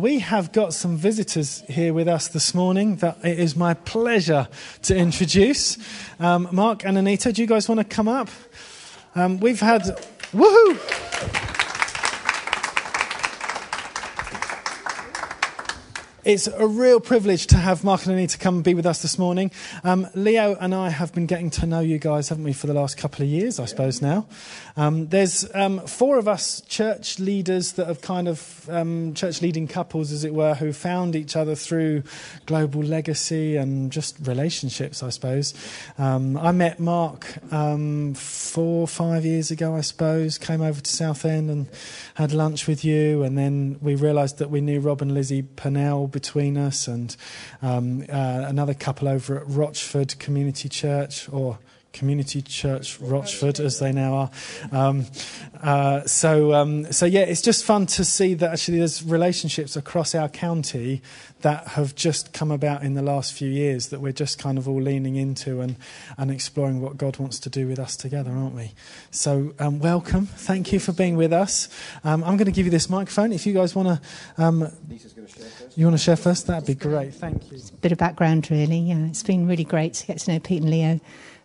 we have got some visitors here with us this morning that it is my pleasure to introduce. Um, Mark and Anita, do you guys want to come up? Um, we've had, woohoo! It's a real privilege to have Mark and Anita come and be with us this morning. Um, Leo and I have been getting to know you guys, haven't we, for the last couple of years, I suppose now. Um, there's um, four of us church leaders that have kind of, um, church leading couples, as it were, who found each other through global legacy and just relationships, I suppose. Um, I met Mark um, four, five years ago, I suppose, came over to Southend and had lunch with you, and then we realised that we knew Rob and Lizzie Purnell between us, and um, uh, another couple over at Rochford Community Church, or Community Church Rochford, as they now are. Um, uh, so, um, so yeah, it's just fun to see that actually there's relationships across our county that have just come about in the last few years that we're just kind of all leaning into and, and exploring what God wants to do with us together, aren't we? So, um, welcome. Thank you for being with us. Um, I'm going to give you this microphone. If you guys want to, um, you want to share first? That'd be great. Thank you. A bit of background, really. Yeah, it's been really great to get to know Pete and Leo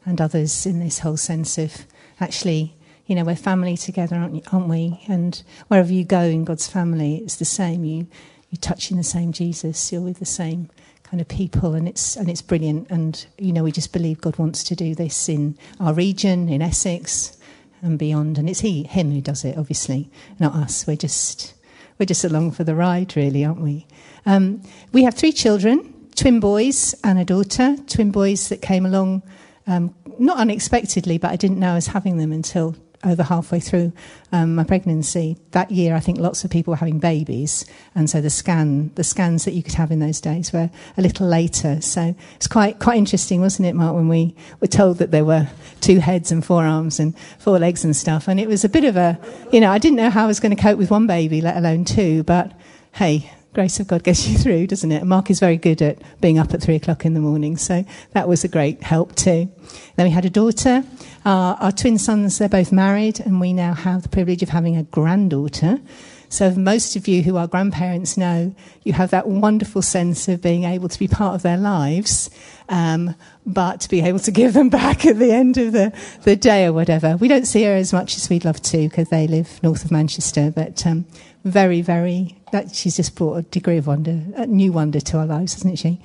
and others in this whole sense of actually, you know, we're family together, aren't, aren't we? And wherever you go in God's family, it's the same. You you're touching the same Jesus. You're with the same kind of people, and it's and it's brilliant. And you know, we just believe God wants to do this in our region, in Essex, and beyond. And it's He, Him, who does it. Obviously, not us. We're just we're just along for the ride, really, aren't we? Um, we have three children, twin boys and a daughter. Twin boys that came along um, not unexpectedly, but I didn't know I was having them until over halfway through um, my pregnancy. That year, I think lots of people were having babies, and so the scan, the scans that you could have in those days were a little later. So it's quite quite interesting, wasn't it, Mark, when we were told that there were two heads and four arms and four legs and stuff, and it was a bit of a, you know, I didn't know how I was going to cope with one baby, let alone two, but hey, grace of God gets you through, doesn't it? Mark is very good at being up at three o'clock in the morning, so that was a great help too. Then we had a daughter. Uh, our twin sons, they're both married, and we now have the privilege of having a granddaughter. So, most of you who are grandparents know you have that wonderful sense of being able to be part of their lives, um, but to be able to give them back at the end of the, the day or whatever. We don't see her as much as we'd love to because they live north of Manchester, but um, very, very, that she's just brought a degree of wonder, a new wonder to our lives, hasn't she?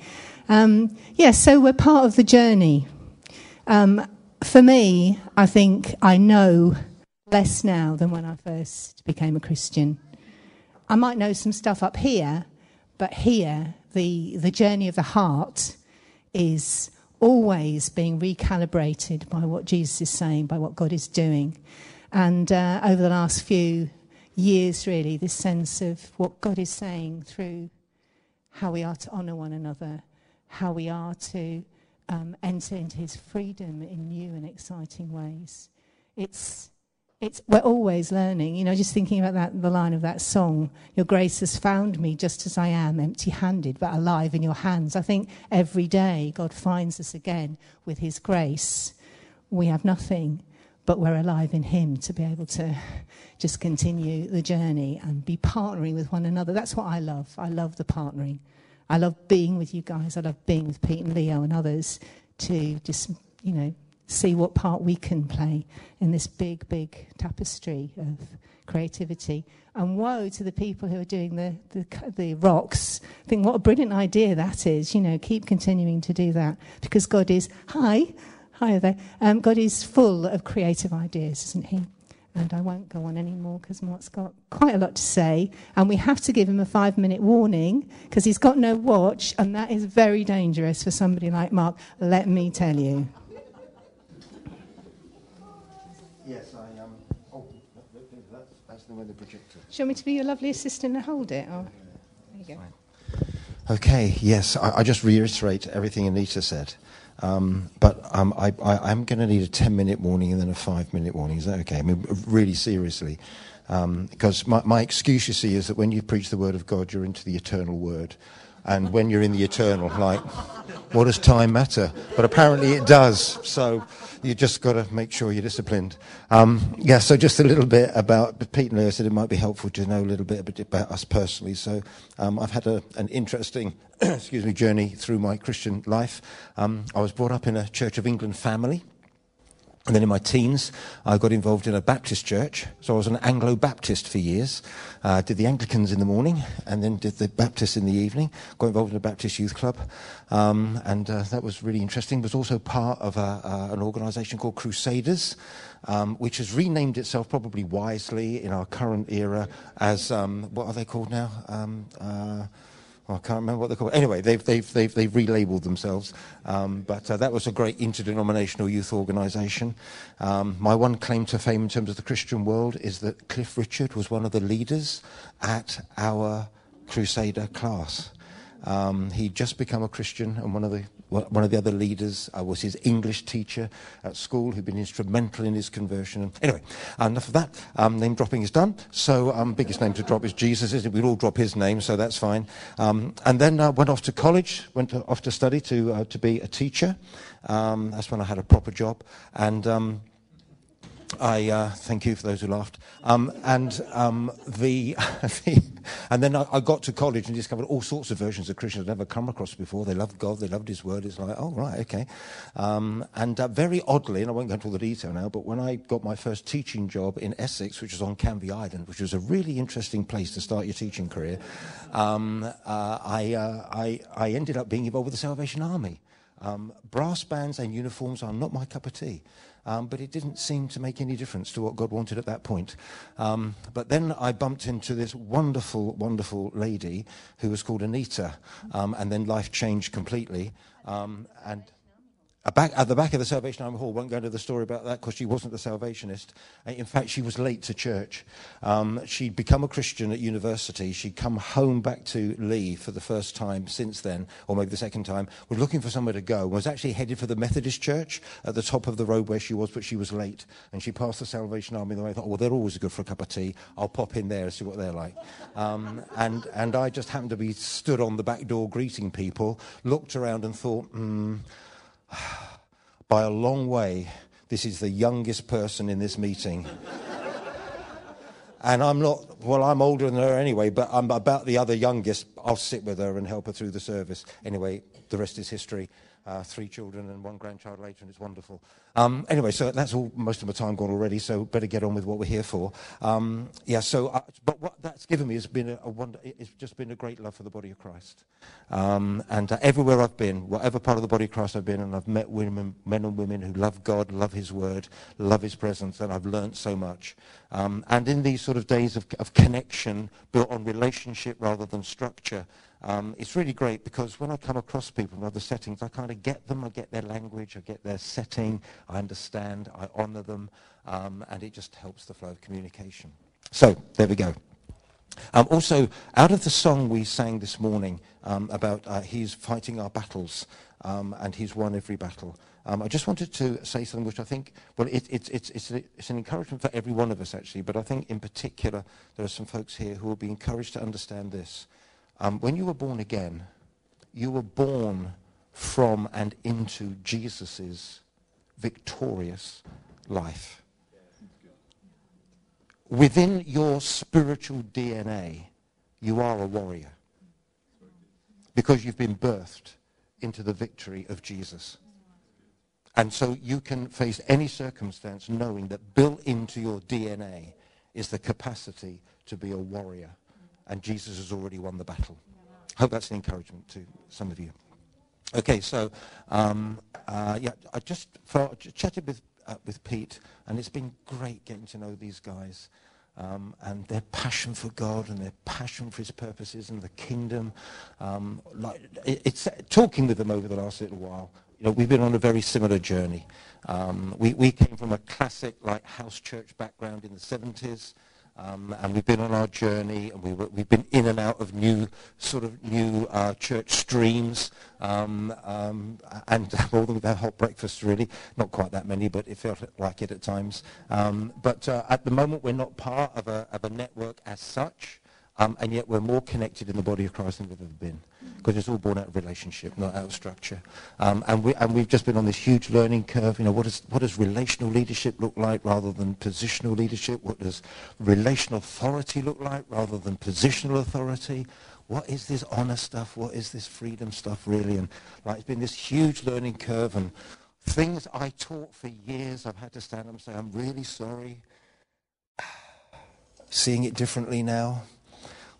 Um, yeah, so we're part of the journey. Um, for me, I think I know less now than when I first became a Christian. I might know some stuff up here, but here, the, the journey of the heart is always being recalibrated by what Jesus is saying, by what God is doing. And uh, over the last few years, really, this sense of what God is saying through how we are to honour one another, how we are to um, enter into His freedom in new and exciting ways. It's it's, we're always learning. You know, just thinking about that, the line of that song, Your grace has found me just as I am, empty handed, but alive in your hands. I think every day God finds us again with His grace. We have nothing, but we're alive in Him to be able to just continue the journey and be partnering with one another. That's what I love. I love the partnering. I love being with you guys. I love being with Pete and Leo and others to just, you know, see what part we can play in this big, big tapestry of creativity. And woe to the people who are doing the, the, the rocks. I think what a brilliant idea that is. You know, keep continuing to do that because God is, hi, hi there. Um, God is full of creative ideas, isn't He? And I won't go on anymore because Mark's got quite a lot to say. And we have to give him a five minute warning because he's got no watch, and that is very dangerous for somebody like Mark, let me tell you. Yes, I am. Um, oh, that, that, that's the way the projector. Do you want me to be your lovely assistant and hold it? Or? There you go. Okay, yes, I, I, just reiterate everything Anita said. Um, but um, I, am going to need a 10 minute warning and then a 5 minute warning. Is that okay? I mean, really seriously. Um, because my, my excuse, you see, is that when you preach the word of God, you're into the eternal word. And when you're in the eternal, like, what does time matter? But apparently it does. So you just got to make sure you're disciplined. Um, yeah, so just a little bit about Pete and Leo said it might be helpful to know a little bit about us personally. So um, I've had a, an interesting, excuse me, journey through my Christian life. Um, I was brought up in a Church of England family. And then in my teens, I got involved in a Baptist church. So I was an Anglo Baptist for years. Uh, did the Anglicans in the morning and then did the Baptists in the evening. Got involved in a Baptist youth club. Um, and uh, that was really interesting. Was also part of a, uh, an organization called Crusaders, um, which has renamed itself probably wisely in our current era as, um, what are they called now? I can't remember what they're called. Anyway, they've, they've, they've, they've relabeled themselves. Um, but uh, that was a great interdenominational youth organisation. Um, my one claim to fame in terms of the Christian world is that Cliff Richard was one of the leaders at our Crusader class. Um, he'd just become a Christian and one of the one of the other leaders uh, was his English teacher at school who'd been instrumental in his conversion. Anyway, enough of that. Um, name dropping is done. So um, biggest name to drop is Jesus. It? We'd all drop his name, so that's fine. Um, and then uh, went off to college, went to, off to study to, uh, to be a teacher. Um, that's when I had a proper job. And um, I uh, thank you for those who laughed. Um, and um, the, the, and then I, I, got to college and discovered all sorts of versions of Christians I'd never come across before. They loved God, they loved His Word. It's like, oh right, okay. Um, and uh, very oddly, and I won't go into all the detail now, but when I got my first teaching job in Essex, which was on Canvey Island, which was a really interesting place to start your teaching career, um, uh, I, uh, I, I ended up being involved with the Salvation Army. Um, brass bands and uniforms are not my cup of tea. Um, but it didn't seem to make any difference to what God wanted at that point. Um, but then I bumped into this wonderful, wonderful lady who was called Anita, um, and then life changed completely. Um, and Back, at the back of the Salvation Army Hall, won't go into the story about that because she wasn't a Salvationist. Uh, in fact, she was late to church. Um, she'd become a Christian at university. She'd come home back to Leigh for the first time since then, or maybe the second time, was looking for somewhere to go, was actually headed for the Methodist church at the top of the road where she was, but she was late. And she passed the Salvation Army, and I thought, oh, well, they're always good for a cup of tea. I'll pop in there and see what they're like. Um, and, and I just happened to be stood on the back door greeting people, looked around and thought, hmm, by a long way, this is the youngest person in this meeting. and I'm not, well, I'm older than her anyway, but I'm about the other youngest. I'll sit with her and help her through the service. Anyway, the rest is history uh, three children and one grandchild later, and it's wonderful. Um, anyway, so that's all. Most of my time gone already, so better get on with what we're here for. Um, yeah. So, uh, but what that's given me has been a, a wonder. It's just been a great love for the body of Christ. Um, and uh, everywhere I've been, whatever part of the body of Christ I've been, and I've met women, men and women who love God, love His Word, love His presence, and I've learnt so much. Um, and in these sort of days of, of connection built on relationship rather than structure. Um, it's really great because when I come across people in other settings, I kind of get them, I get their language, I get their setting, I understand, I honour them, um, and it just helps the flow of communication. So, there we go. Um, also, out of the song we sang this morning um, about uh, he's fighting our battles um, and he's won every battle, um, I just wanted to say something which I think, well, it, it, it's, it's, a, it's an encouragement for every one of us, actually, but I think in particular there are some folks here who will be encouraged to understand this. Um, when you were born again, you were born from and into Jesus' victorious life. Within your spiritual DNA, you are a warrior because you've been birthed into the victory of Jesus. And so you can face any circumstance knowing that built into your DNA is the capacity to be a warrior and Jesus has already won the battle. I hope that's an encouragement to some of you. Okay, so um, uh, yeah, I just chatted with uh, with Pete, and it's been great getting to know these guys. Um, and their passion for God and their passion for His purposes and the kingdom. Um, like it, it's talking with them over the last little while. You know, we've been on a very similar journey. Um, we, we came from a classic like house church background in the 70s. Um, and we've been on our journey, and we have been in and out of new sort of new uh, church streams, um, um, and all of them hot breakfasts really, not quite that many, but it felt like it at times. Um, but uh, at the moment, we're not part of a, of a network as such, um, and yet we're more connected in the body of Christ than we've ever been. Because it's all born out of relationship, not out of structure. Um, and, we, and we've just been on this huge learning curve. You know, what, is, what does relational leadership look like rather than positional leadership? What does relational authority look like rather than positional authority? What is this honor stuff? What is this freedom stuff really? And like, it's been this huge learning curve and things I taught for years, I've had to stand up and say, I'm really sorry. Seeing it differently now.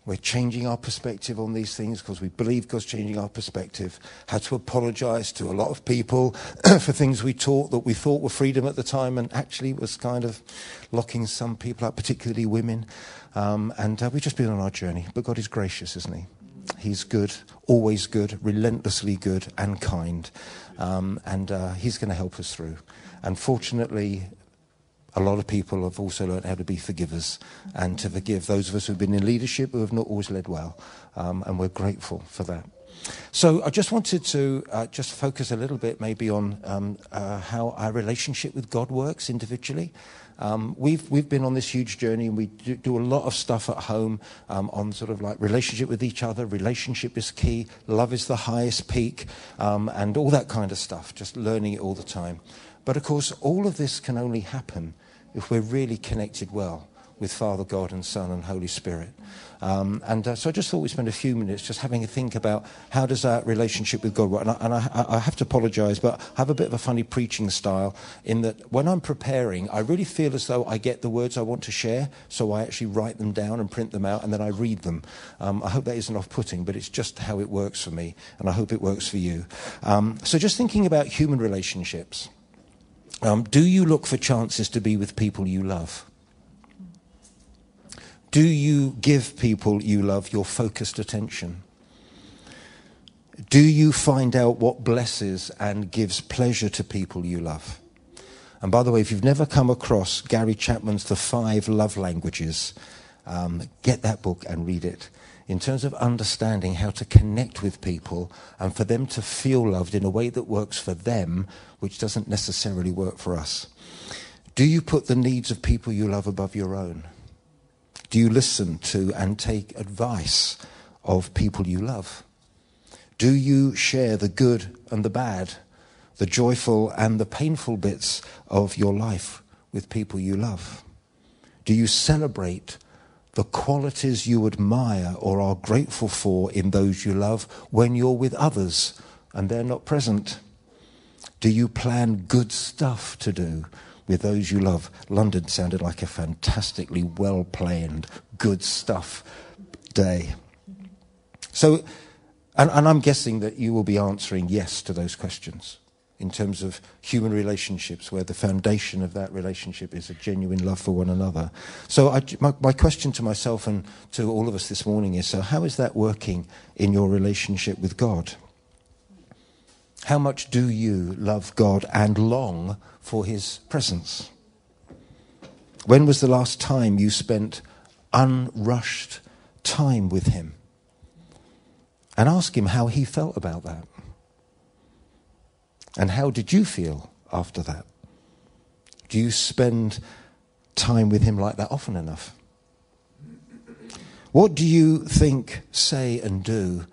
We're changing our perspective on these things because we believe God's changing our perspective. Had to apologize to a lot of people for things we taught that we thought were freedom at the time and actually was kind of locking some people out, particularly women. Um, and uh, we've just been on our journey. But God is gracious, isn't He? He's good, always good, relentlessly good and kind. Um, and uh, He's going to help us through. And fortunately, a lot of people have also learned how to be forgivers and to forgive those of us who've been in leadership who have not always led well. Um, and we're grateful for that. So I just wanted to uh, just focus a little bit maybe on um, uh, how our relationship with God works individually. Um, we've, we've been on this huge journey and we do, do a lot of stuff at home um, on sort of like relationship with each other. Relationship is key. Love is the highest peak um, and all that kind of stuff. Just learning it all the time. But of course, all of this can only happen if we're really connected well with Father God and Son and Holy Spirit. Um, and uh, so I just thought we'd spend a few minutes just having a think about how does that relationship with God work. And I, and I, I have to apologize, but I have a bit of a funny preaching style in that when I'm preparing, I really feel as though I get the words I want to share, so I actually write them down and print them out, and then I read them. Um, I hope that isn't off-putting, but it's just how it works for me, and I hope it works for you. Um, so just thinking about human relationships. Um, do you look for chances to be with people you love? Do you give people you love your focused attention? Do you find out what blesses and gives pleasure to people you love? And by the way, if you've never come across Gary Chapman's The Five Love Languages, um, get that book and read it in terms of understanding how to connect with people and for them to feel loved in a way that works for them, which doesn't necessarily work for us. Do you put the needs of people you love above your own? Do you listen to and take advice of people you love? Do you share the good and the bad, the joyful and the painful bits of your life with people you love? Do you celebrate the qualities you admire or are grateful for in those you love when you're with others and they're not present? Do you plan good stuff to do with those you love? London sounded like a fantastically well planned, good stuff day. So, and, and I'm guessing that you will be answering yes to those questions in terms of human relationships, where the foundation of that relationship is a genuine love for one another. So, I, my, my, question to myself and to all of us this morning is so, how is that working in your relationship with God? How much do you love God and long for His presence? When was the last time you spent unrushed time with Him? And ask Him how He felt about that. And how did you feel after that? Do you spend time with Him like that often enough? What do you think, say, and do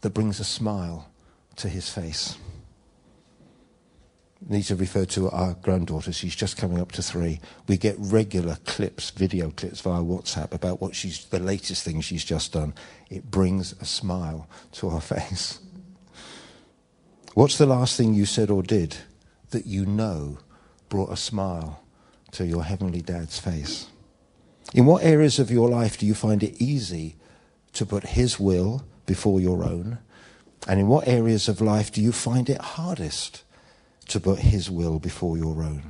that brings a smile to His face? need to refer to our granddaughter. She's just coming up to three. We get regular clips, video clips via WhatsApp about what she's, the latest thing she's just done. It brings a smile to our face. What's the last thing you said or did that you know brought a smile to your heavenly dad's face? In what areas of your life do you find it easy to put his will before your own? And in what areas of life do you find it hardest to put his will before your own?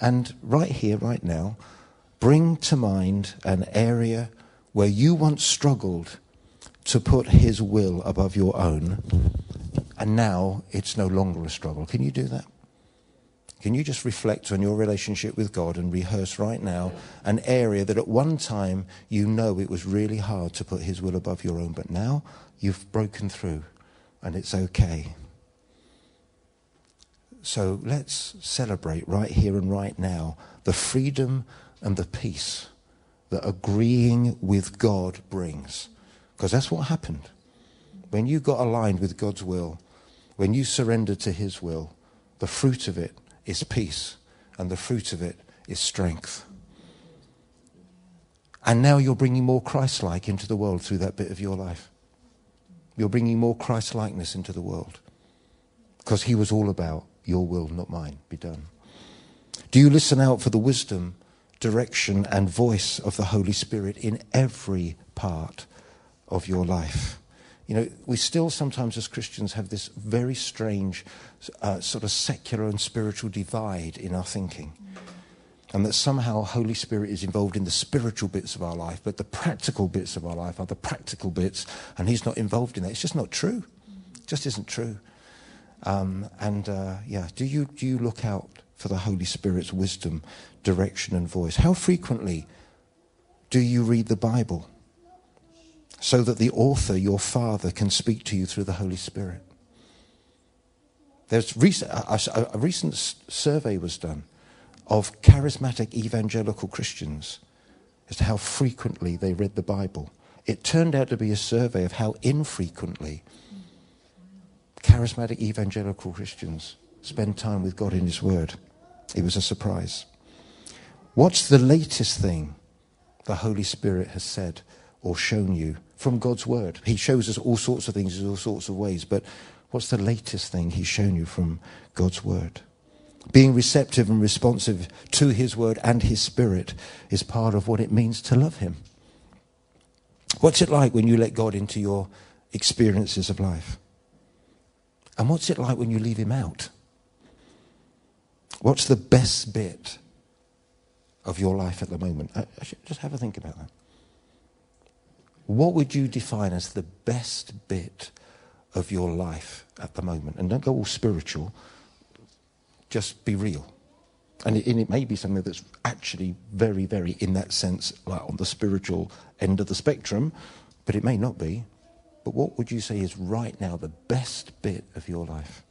And right here, right now, bring to mind an area where you once struggled to put his will above your own and now it's no longer a struggle. Can you do that? Can you just reflect on your relationship with God and rehearse right now an area that at one time you know it was really hard to put His will above your own, but now you've broken through and it's okay. So let's celebrate right here and right now the freedom and the peace that agreeing with God brings. Because that's what happened. when you got aligned with God's will, when you surrender to His will, the fruit of it is peace, and the fruit of it is strength. And now you're bringing more Christ like into the world through that bit of your life. You're bringing more Christ likeness into the world. Because He was all about your will, not mine, be done. Do you listen out for the wisdom, direction, and voice of the Holy Spirit in every part of your life? You know, we still sometimes as Christians have this very strange uh, sort of secular and spiritual divide in our thinking. And that somehow Holy Spirit is involved in the spiritual bits of our life, but the practical bits of our life are the practical bits, and He's not involved in that. It's just not true. It just isn't true. Um, and uh, yeah, do you, do you look out for the Holy Spirit's wisdom, direction, and voice? How frequently do you read the Bible? So that the author, your father, can speak to you through the Holy Spirit. There's recent, a, a, recent survey was done of charismatic evangelical Christians as to how frequently they read the Bible. It turned out to be a survey of how infrequently charismatic evangelical Christians spend time with God in His Word. It was a surprise. What's the latest thing the Holy Spirit has said or shown you from God's Word. He shows us all sorts of things in all sorts of ways, but what's the latest thing He's shown you from God's Word? Being receptive and responsive to His Word and His Spirit is part of what it means to love Him. What's it like when you let God into your experiences of life? And what's it like when you leave Him out? What's the best bit of your life at the moment? Uh, I, I just have a think about that. What would you define as the best bit of your life at the moment? And don't go all spiritual, just be real. And it, and it, may be something that's actually very, very, in that sense, like on the spiritual end of the spectrum, but it may not be. But what would you say is right now the best bit of your life?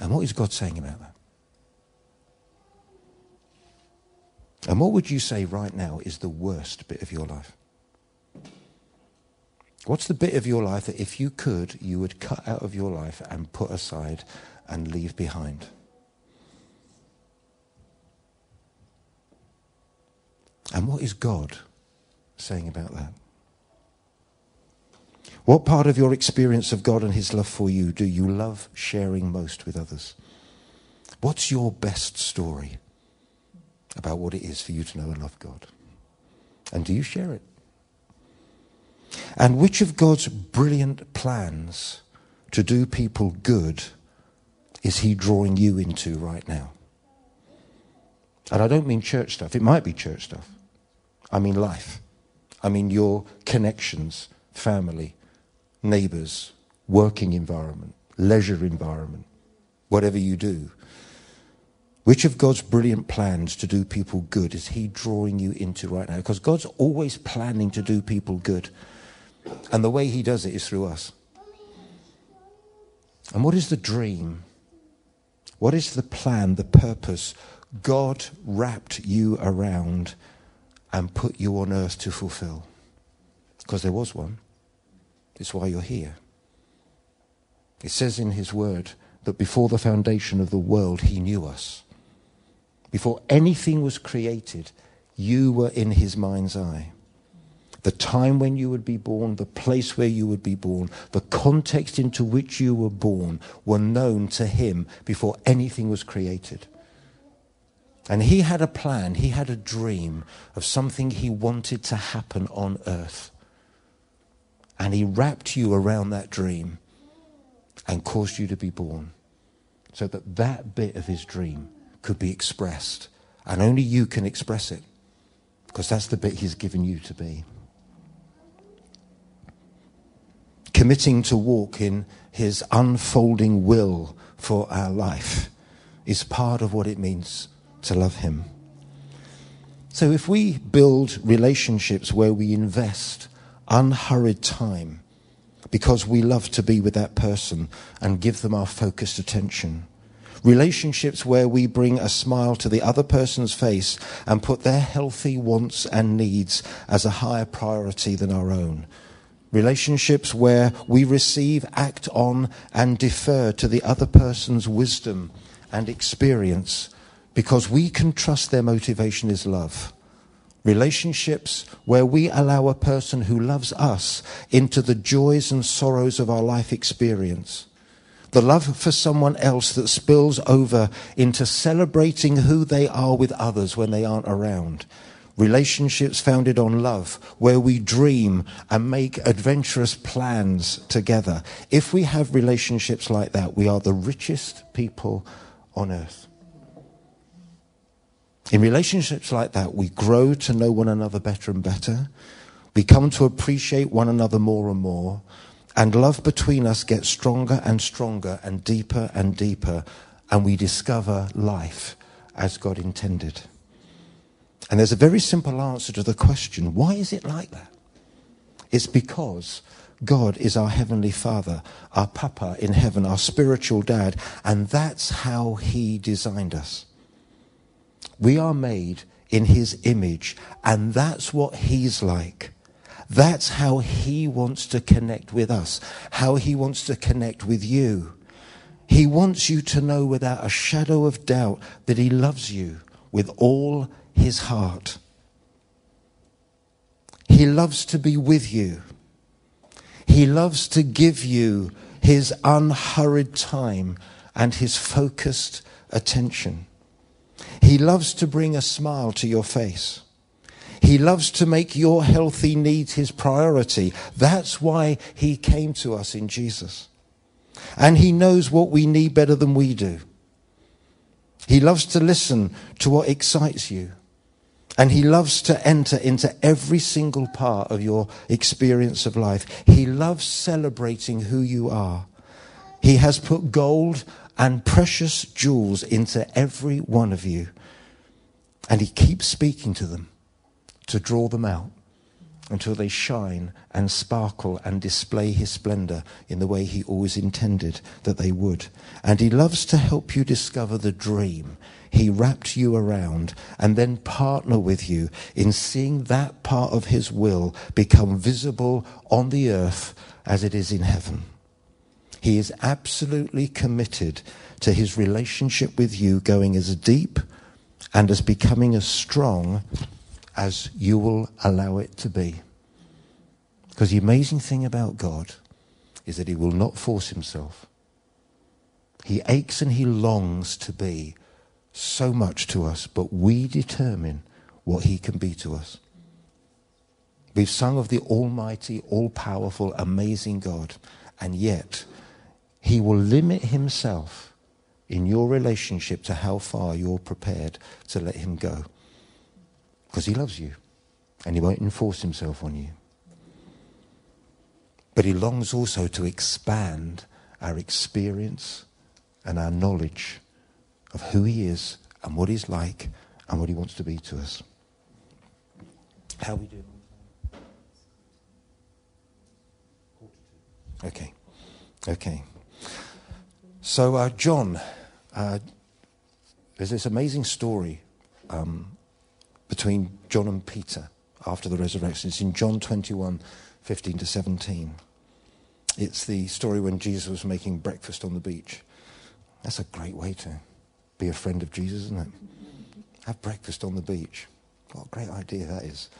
And what is God saying about that? And what would you say right now is the worst bit of your life? What's the bit of your life that if you could, you would cut out of your life and put aside and leave behind? And what is God saying about that? What part of your experience of God and His love for you do you love sharing most with others? What's your best story? About what it is for you to know and love God? And do you share it? And which of God's brilliant plans to do people good is He drawing you into right now? And I don't mean church stuff, it might be church stuff. I mean life. I mean your connections, family, neighbors, working environment, leisure environment, whatever you do. Which of God's brilliant plans to do people good is He drawing you into right now? Because God's always planning to do people good. And the way He does it is through us. And what is the dream? What is the plan, the purpose God wrapped you around and put you on earth to fulfill? Because there was one. It's why you're here. It says in His Word that before the foundation of the world, He knew us. Before anything was created, you were in his mind's eye. The time when you would be born, the place where you would be born, the context into which you were born were known to him before anything was created. And he had a plan, he had a dream of something he wanted to happen on earth. And he wrapped you around that dream and caused you to be born so that that bit of his dream could be expressed. And only you can express it because that's the bit He's given you to be. Committing to walk in His unfolding will for our life is part of what it means to love Him. So if we build relationships where we invest unhurried time because we love to be with that person and give them our focused attention, Relationships where we bring a smile to the other person's face and put their healthy wants and needs as a higher priority than our own. Relationships where we receive, act on, and defer to the other person's wisdom and experience because we can trust their motivation is love. Relationships where we allow a person who loves us into the joys and sorrows of our life experience. The love for someone else that spills over into celebrating who they are with others when they aren't around relationships founded on love, where we dream and make adventurous plans together. If we have relationships like that, we are the richest people on earth. In relationships like that, we grow to know one another better and better. We come to appreciate one another more and more. And love between us gets stronger and stronger and deeper and deeper. And we discover life as God intended. And there's a very simple answer to the question why is it like that? It's because God is our Heavenly Father, our Papa in heaven, our spiritual dad, and that's how He designed us. We are made in His image, and that's what He's like. That's how He wants to connect with us, how He wants to connect with you. He wants you to know without a shadow of doubt that He loves you with all his heart. He loves to be with you. He loves to give you his unhurried time and his focused attention. He loves to bring a smile to your face. He loves to make your healthy needs his priority. That's why he came to us in Jesus. And he knows what we need better than we do. He loves to listen to what excites you. And he loves to enter into every single part of your experience of life. He loves celebrating who you are. He has put gold and precious jewels into every one of you. And he keeps speaking to them to draw them out until they shine and sparkle and display his splendor in the way he always intended that they would. And he loves to help you discover the dream he wrapped you around and then partner with you in seeing that part of His will become visible on the earth as it is in heaven. He is absolutely committed to His relationship with you going as deep and as becoming as strong as you will allow it to be. Because the amazing thing about God is that He will not force Himself. He aches and He longs to be so much to us, but we determine what he can be to us. We've sung of the almighty, all powerful, amazing God, and yet he will limit himself in your relationship to how far you're prepared to let him go. Because he loves you and he won't enforce himself on you. But he longs also to expand our experience and our knowledge of who He is and what He's like and what He wants to be to us. How we do? Okay, okay. So uh, John, uh, there's this amazing story um, between John and Peter after the resurrection. It's in John 21, 15 to 17. It's the story when Jesus was making breakfast on the beach. That's a great way to be a friend of Jesus, isn't it? Have breakfast on the beach. What a great idea that is.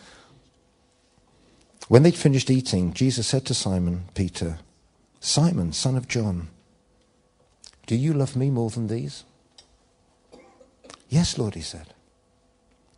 When they'd finished eating, Jesus said to Simon Peter, Simon, son of John, do you love me more than these? Yes, Lord, he said.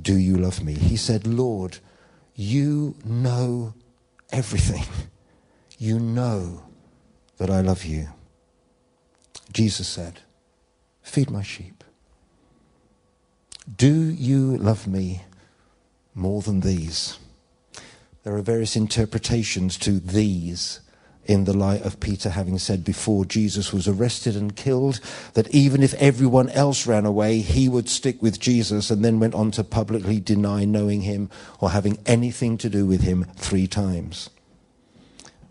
Do you love me? He said, Lord, you know everything. You know that I love you. Jesus said, Feed my sheep. Do you love me more than these? there are various interpretations to these in the light of Peter having said before Jesus was arrested and killed that even if everyone else ran away, he would stick with Jesus and then went on to publicly deny knowing him or having anything to do with him three times.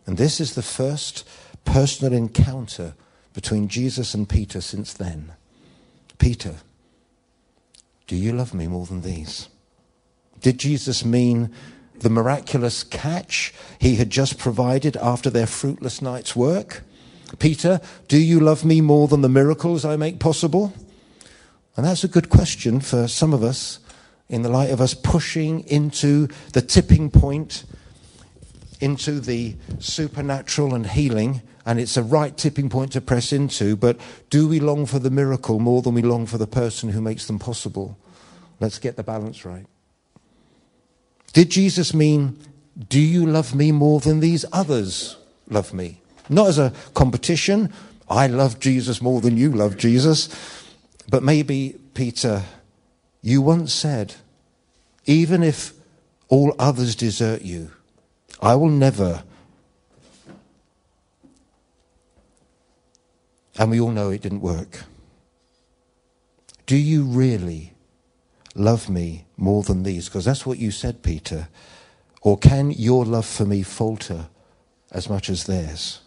And this is the first personal encounter between Jesus and Peter since then. Peter, do you love me more than these? Did Jesus mean the miraculous catch he had just provided after their fruitless night's work? Peter, do you love me more than the miracles I make possible? And that's a good question for some of us in the light of us pushing into the tipping point, into the supernatural and healing. And it's a right tipping point to press into. But do we long for the miracle more than we long for the person who makes them possible? Let's get the balance right. Did Jesus mean, Do you love me more than these others love me? Not as a competition. I love Jesus more than you love Jesus. But maybe, Peter, you once said, even if all others desert you, I will never. And we all know it didn't work. Do you really love me more than these? Because that's what you said, Peter. Or can your love for me falter as much as theirs?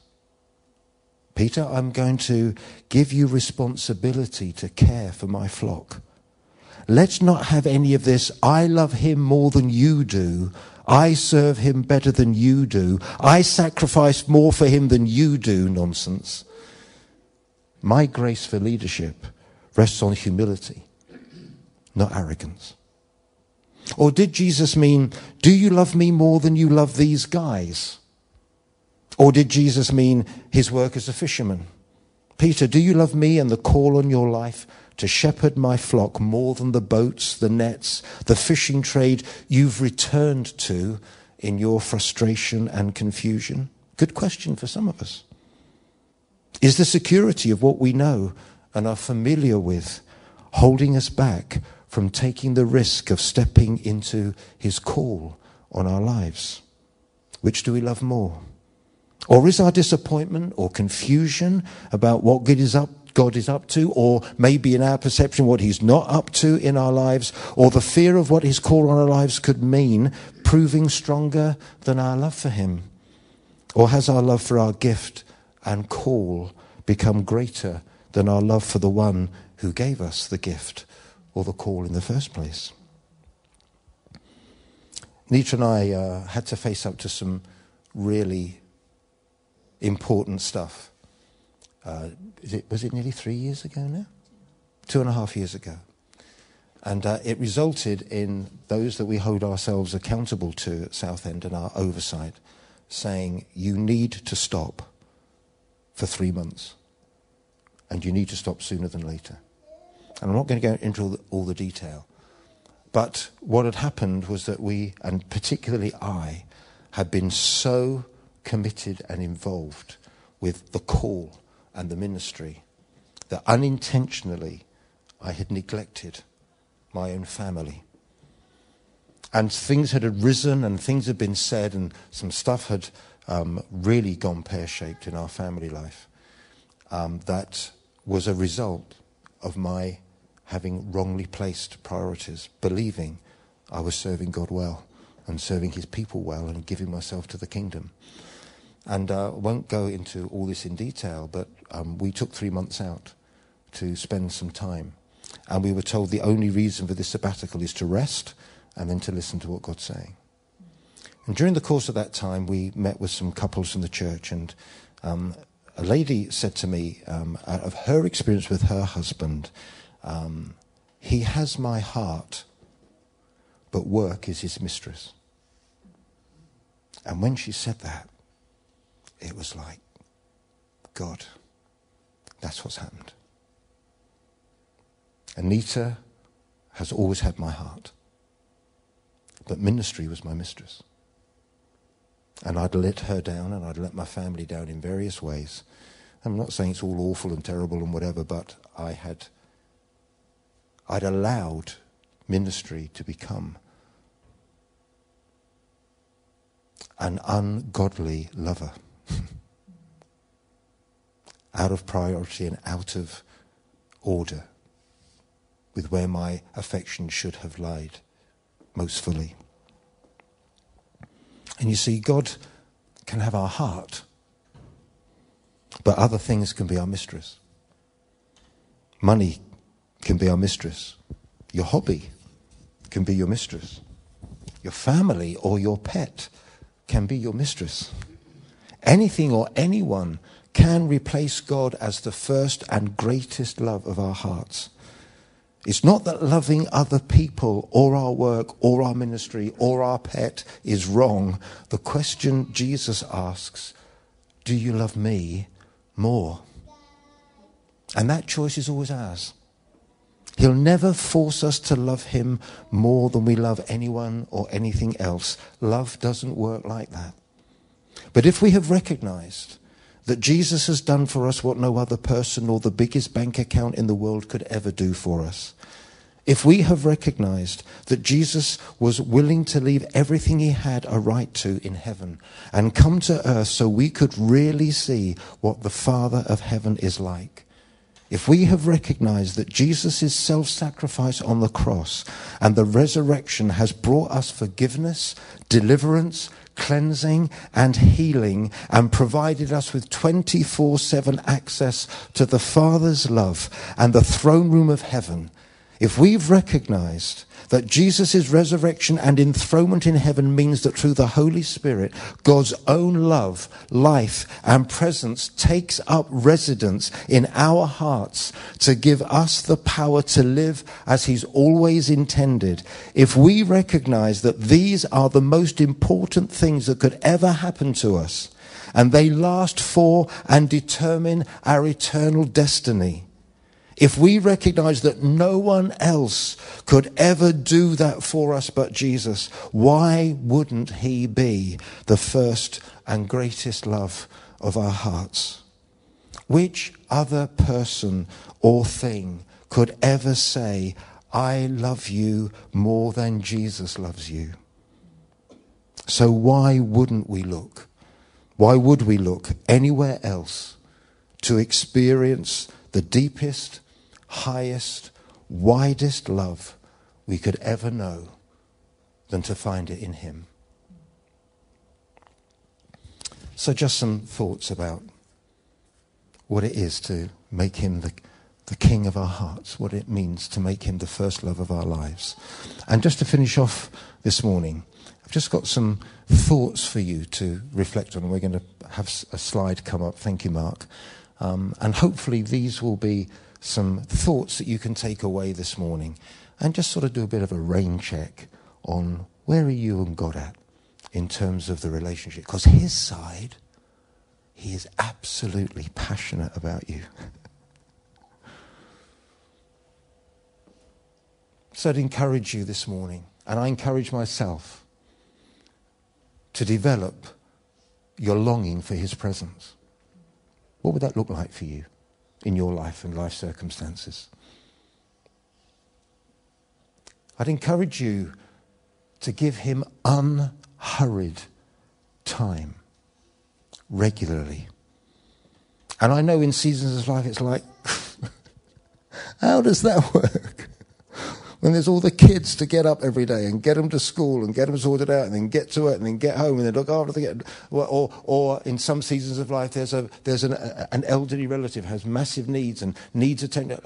Peter, I'm going to give you responsibility to care for my flock. Let's not have any of this, I love him more than you do. I serve him better than you do. I sacrifice more for him than you do nonsense. My grace for leadership rests on humility not arrogance. Or did Jesus mean, do you love me more than you love these guys? Or did Jesus mean his work as a fisherman? Peter, do you love me and the call on your life to shepherd my flock more than the boats, the nets, the fishing trade you've returned to in your frustration and confusion? Good question for some of us. Is the security of what we know and are familiar with holding us back from taking the risk of stepping into his call on our lives? Which do we love more? Or is our disappointment or confusion about what God is up, God is up to, or maybe in our perception what he's not up to in our lives, or the fear of what his call on our lives could mean, proving stronger than our love for him? Or has our love for our gift and call become greater than our love for the one who gave us the gift or the call in the first place. Nita and I uh, had to face up to some really important stuff. Uh, it, was it nearly three years ago now? Two and a half years ago. And uh, it resulted in those that we hold ourselves accountable to at Southend and our oversight saying, you need to stop for three months. And you need to stop sooner than later. And I'm not going to go into all the, all the detail. But what had happened was that we, and particularly I, had been so committed and involved with the call and the ministry that unintentionally I had neglected my own family. And things had arisen and things had been said, and some stuff had um, really gone pear shaped in our family life. Um, that was a result of my having wrongly placed priorities, believing I was serving God well and serving his people well and giving myself to the kingdom. And uh, I won't go into all this in detail, but um, we took three months out to spend some time. And we were told the only reason for this sabbatical is to rest and then to listen to what God's saying. And during the course of that time, we met with some couples from the church, and um, a lady said to me, um, out of her experience with her husband, um, he has my heart, but work is his mistress. And when she said that, it was like, God, that's what's happened. Anita has always had my heart, but ministry was my mistress. And I'd let her down and I'd let my family down in various ways. I'm not saying it's all awful and terrible and whatever, but I had I'd allowed ministry to become an ungodly lover. out of priority and out of order with where my affection should have lied most fully. And you see, God can have our heart, but other things can be our mistress. Money can be our mistress. Your hobby can be your mistress. Your family or your pet can be your mistress. Anything or anyone can replace God as the first and greatest love of our hearts. It's not that loving other people or our work or our ministry or our pet is wrong. The question Jesus asks, do you love me more? And that choice is always ours. He'll never force us to love him more than we love anyone or anything else. Love doesn't work like that. But if we have recognized that Jesus has done for us what no other person or the biggest bank account in the world could ever do for us, if we have recognized that Jesus was willing to leave everything he had a right to in heaven and come to earth so we could really see what the Father of heaven is like, if we have recognized that Jesus' self sacrifice on the cross and the resurrection has brought us forgiveness, deliverance, cleansing, and healing, and provided us with 24 7 access to the Father's love and the throne room of heaven, if we've recognized that Jesus' resurrection and enthronement in heaven means that through the Holy Spirit, God's own love, life, and presence takes up residence in our hearts to give us the power to live as He's always intended. If we recognize that these are the most important things that could ever happen to us, and they last for and determine our eternal destiny, if we recognize that no one else could ever do that for us but Jesus, why wouldn't he be the first and greatest love of our hearts? Which other person or thing could ever say, I love you more than Jesus loves you? So why wouldn't we look? Why would we look anywhere else to experience the deepest, highest, widest love we could ever know than to find it in Him. So, just some thoughts about what it is to make Him the, the King of our hearts, what it means to make Him the first love of our lives. And just to finish off this morning, I've just got some thoughts for you to reflect on. We're going to have a slide come up. Thank you, Mark. Um, and hopefully, these will be some thoughts that you can take away this morning and just sort of do a bit of a rain check on where are you and God at in terms of the relationship. Because his side, he is absolutely passionate about you. so I'd encourage you this morning, and I encourage myself to develop your longing for his presence. What would that look like for you? In your life and life circumstances. I'd encourage you to give him unhurried time regularly. And I know in seasons of life it's like, how does that work? When there's all the kids to get up every day and get them to school and get them sorted out and then get to it and then get home and then look after the them. Or, or in some seasons of life, there's, a, there's an, a, an elderly relative has massive needs and needs attention.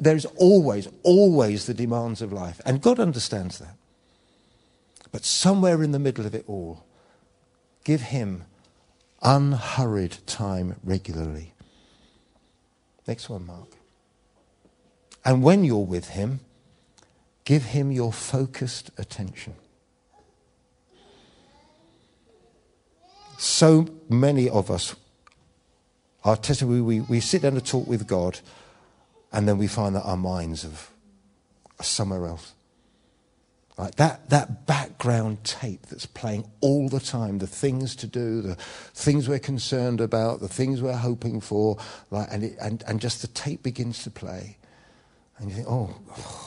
There's always, always the demands of life. And God understands that. But somewhere in the middle of it all, give Him unhurried time regularly. Next one, Mark. And when you're with Him, Give him your focused attention. So many of us, are testimony, we, we sit down to talk with God, and then we find that our minds are somewhere else. Like that, that background tape that's playing all the time, the things to do, the things we're concerned about, the things we're hoping for, like, and, it, and, and just the tape begins to play. And you think, oh,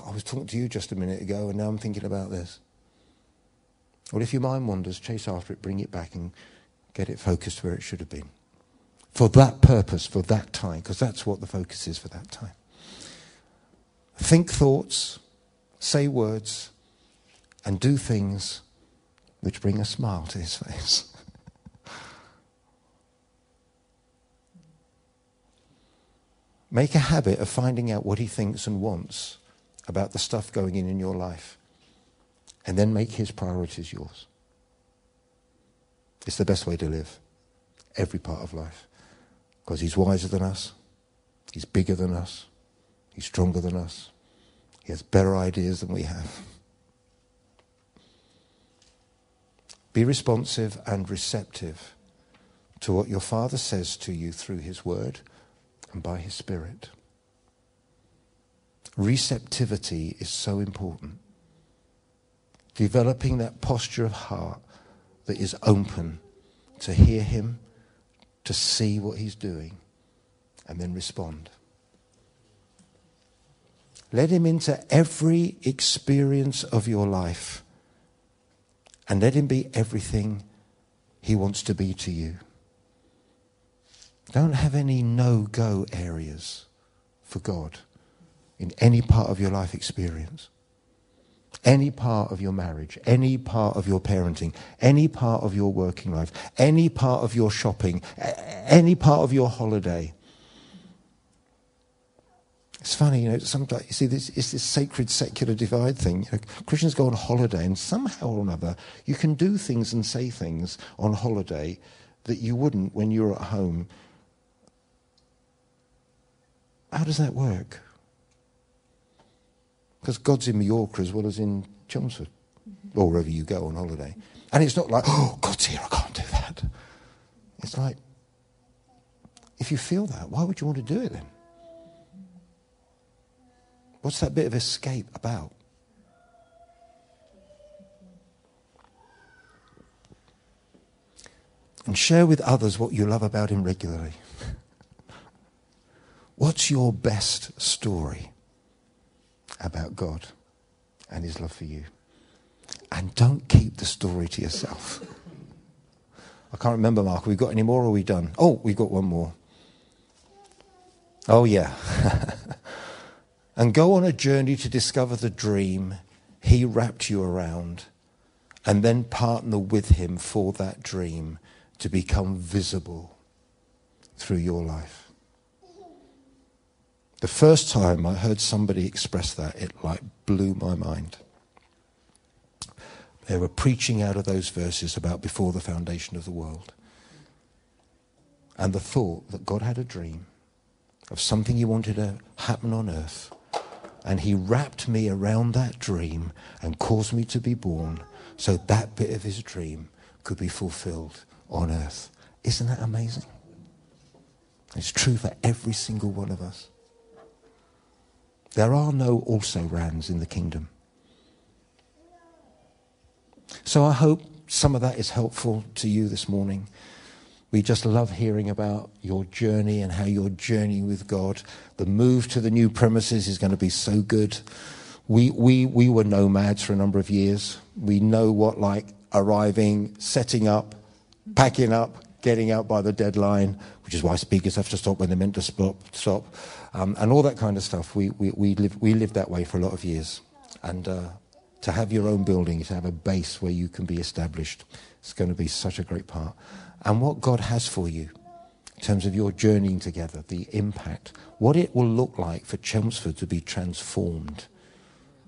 I was talking to you just a minute ago, and now I'm thinking about this. Well, if your mind wanders, chase after it, bring it back, and get it focused where it should have been. For that purpose, for that time, because that's what the focus is for that time. Think thoughts, say words, and do things which bring a smile to his face. Make a habit of finding out what he thinks and wants about the stuff going in in your life, and then make his priorities yours. It's the best way to live every part of life because he's wiser than us, he's bigger than us, he's stronger than us, he has better ideas than we have. Be responsive and receptive to what your Father says to you through His Word and by His Spirit. Receptivity is so important. Developing that posture of heart that is open to hear Him, to see what He's doing, and then respond. Let Him into every experience of your life and let him be everything he wants to be to you. Don't have any no go areas for God in any part of your life experience, any part of your marriage, any part of your parenting, any part of your working life, any part of your shopping, any part of your holiday. It's funny, you know, sometimes you see this it's this sacred secular divide thing. You know, Christians go on holiday and somehow or another you can do things and say things on holiday that you wouldn't when you're at home. How does that work? Because God's in Mallorca as well as in Chelmsford, mm-hmm. or wherever you go on holiday. And it's not like, oh, God's here, I can't do that. It's like, if you feel that, why would you want to do it then? What's that bit of escape about? And share with others what you love about him regularly. What's your best story about God and his love for you? And don't keep the story to yourself. I can't remember, Mark. Have we got any more or are we done? Oh, we've got one more. Oh, yeah. and go on a journey to discover the dream he wrapped you around, and then partner with him for that dream to become visible through your life. The first time I heard somebody express that, it like blew my mind. They were preaching out of those verses about before the foundation of the world. And the thought that God had a dream of something he wanted to happen on earth and he wrapped me around that dream and caused me to be born so that bit of his dream could be fulfilled on earth. Isn't that amazing? It's true for every single one of us. There are no also rans in the kingdom. So I hope some of that is helpful to you this morning. We just love hearing about your journey and how your journey with God. The move to the new premises is going to be so good. We, we, we were nomads for a number of years. We know what like arriving, setting up, packing up, getting out by the deadline, which is why speakers have to stop when they're meant to stop, stop um, and all that kind of stuff. We, we, we, live, we lived that way for a lot of years. And uh, to have your own building, to have a base where you can be established, it's going to be such a great part and what God has for you in terms of your journeying together, the impact, what it will look like for Chelmsford to be transformed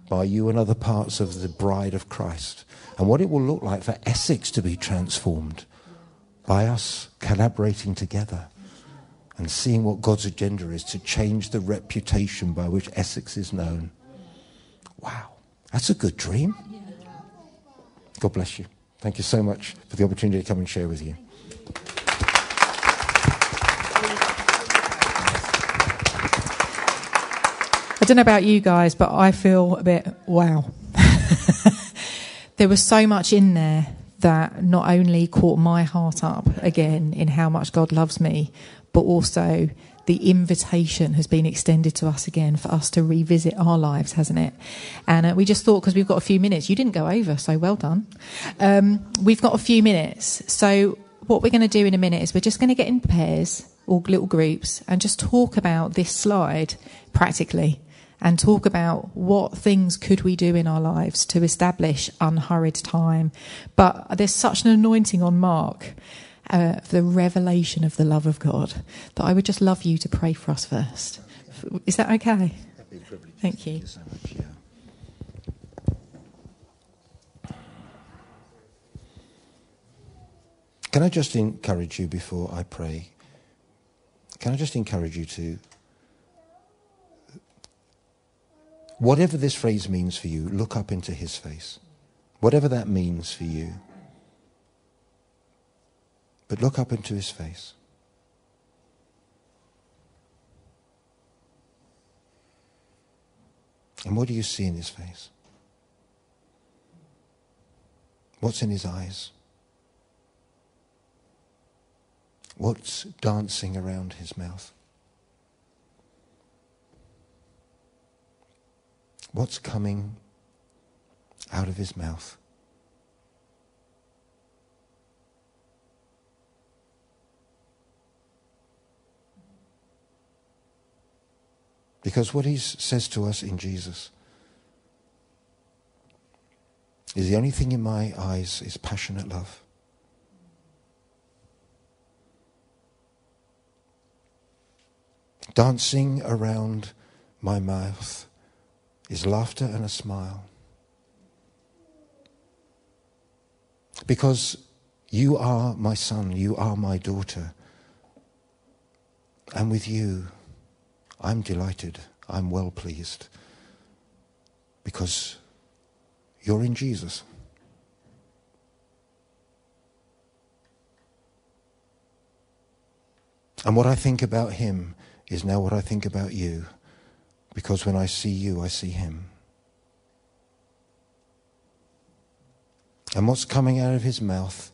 by you and other parts of the bride of Christ, and what it will look like for Essex to be transformed by us collaborating together and seeing what God's agenda is to change the reputation by which Essex is known. Wow, that's a good dream. God bless you. Thank you so much for the opportunity to come and share with you. I don't know about you guys, but I feel a bit wow. there was so much in there that not only caught my heart up again in how much God loves me, but also the invitation has been extended to us again for us to revisit our lives, hasn't it? And uh, we just thought, because we've got a few minutes, you didn't go over, so well done. Um, we've got a few minutes. So, what we're going to do in a minute is we're just going to get in pairs or little groups and just talk about this slide practically and talk about what things could we do in our lives to establish unhurried time. But there's such an anointing on Mark uh, for the revelation of the love of God that I would just love you to pray for us first. Is that okay? Thank you. You so much. Yeah. Can I just encourage you before I pray? Can I just encourage you to, whatever this phrase means for you, look up into his face. Whatever that means for you. But look up into his face. And what do you see in his face? What's in his eyes? What's dancing around his mouth? What's coming out of his mouth? Because what he says to us in Jesus is the only thing in my eyes is passionate love. Dancing around my mouth is laughter and a smile. Because you are my son, you are my daughter. And with you, I'm delighted, I'm well pleased. Because you're in Jesus. And what I think about him is now what I think about you. Because when I see you, I see him. And what's coming out of his mouth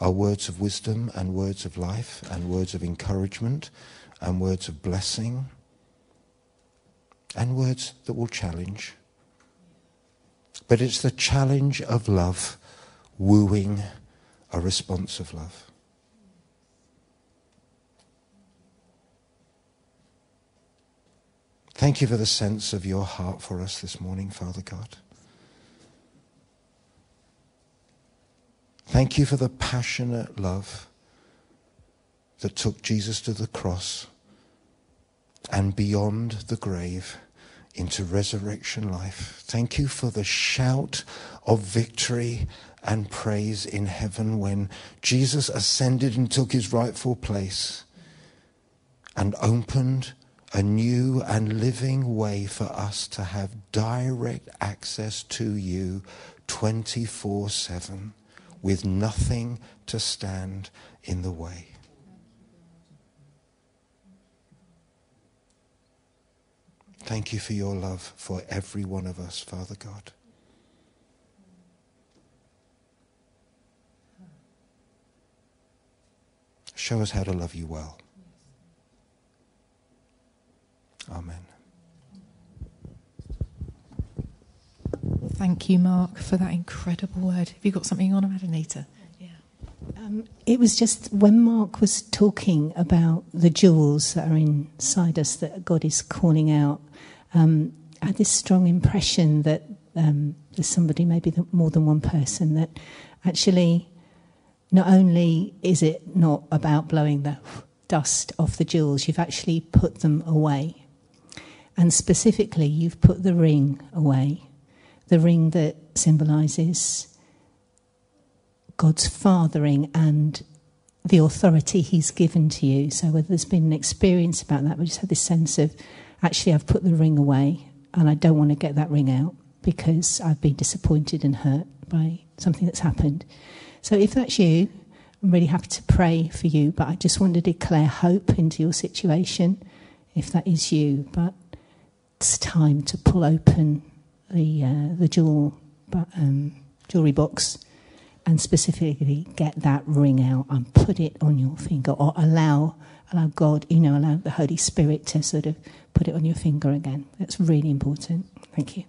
are words of wisdom and words of life and words of encouragement and words of blessing and words that will challenge. But it's the challenge of love wooing a response of love. Thank you for the sense of your heart for us this morning, Father God. Thank you for the passionate love that took Jesus to the cross and beyond the grave into resurrection life. Thank you for the shout of victory and praise in heaven when Jesus ascended and took his rightful place and opened a new and living way for us to have direct access to you 24 7 with nothing to stand in the way. Thank you for your love for every one of us, Father God. Show us how to love you well. Amen. Thank you, Mark, for that incredible word. Have you got something you want to add, Anita? Yeah. Um, it was just when Mark was talking about the jewels that are inside us that God is calling out. Um, I had this strong impression that um, there's somebody, maybe more than one person, that actually not only is it not about blowing the dust off the jewels, you've actually put them away. And specifically, you've put the ring away, the ring that symbolizes God's fathering and the authority He's given to you. So, whether there's been an experience about that, we just had this sense of actually, I've put the ring away and I don't want to get that ring out because I've been disappointed and hurt by something that's happened. So, if that's you, I'm really happy to pray for you, but I just want to declare hope into your situation if that is you. But it's time to pull open the uh, the jewel um, jewelry box and specifically get that ring out and put it on your finger or allow allow God, you know, allow the Holy Spirit to sort of put it on your finger again. That's really important. Thank you.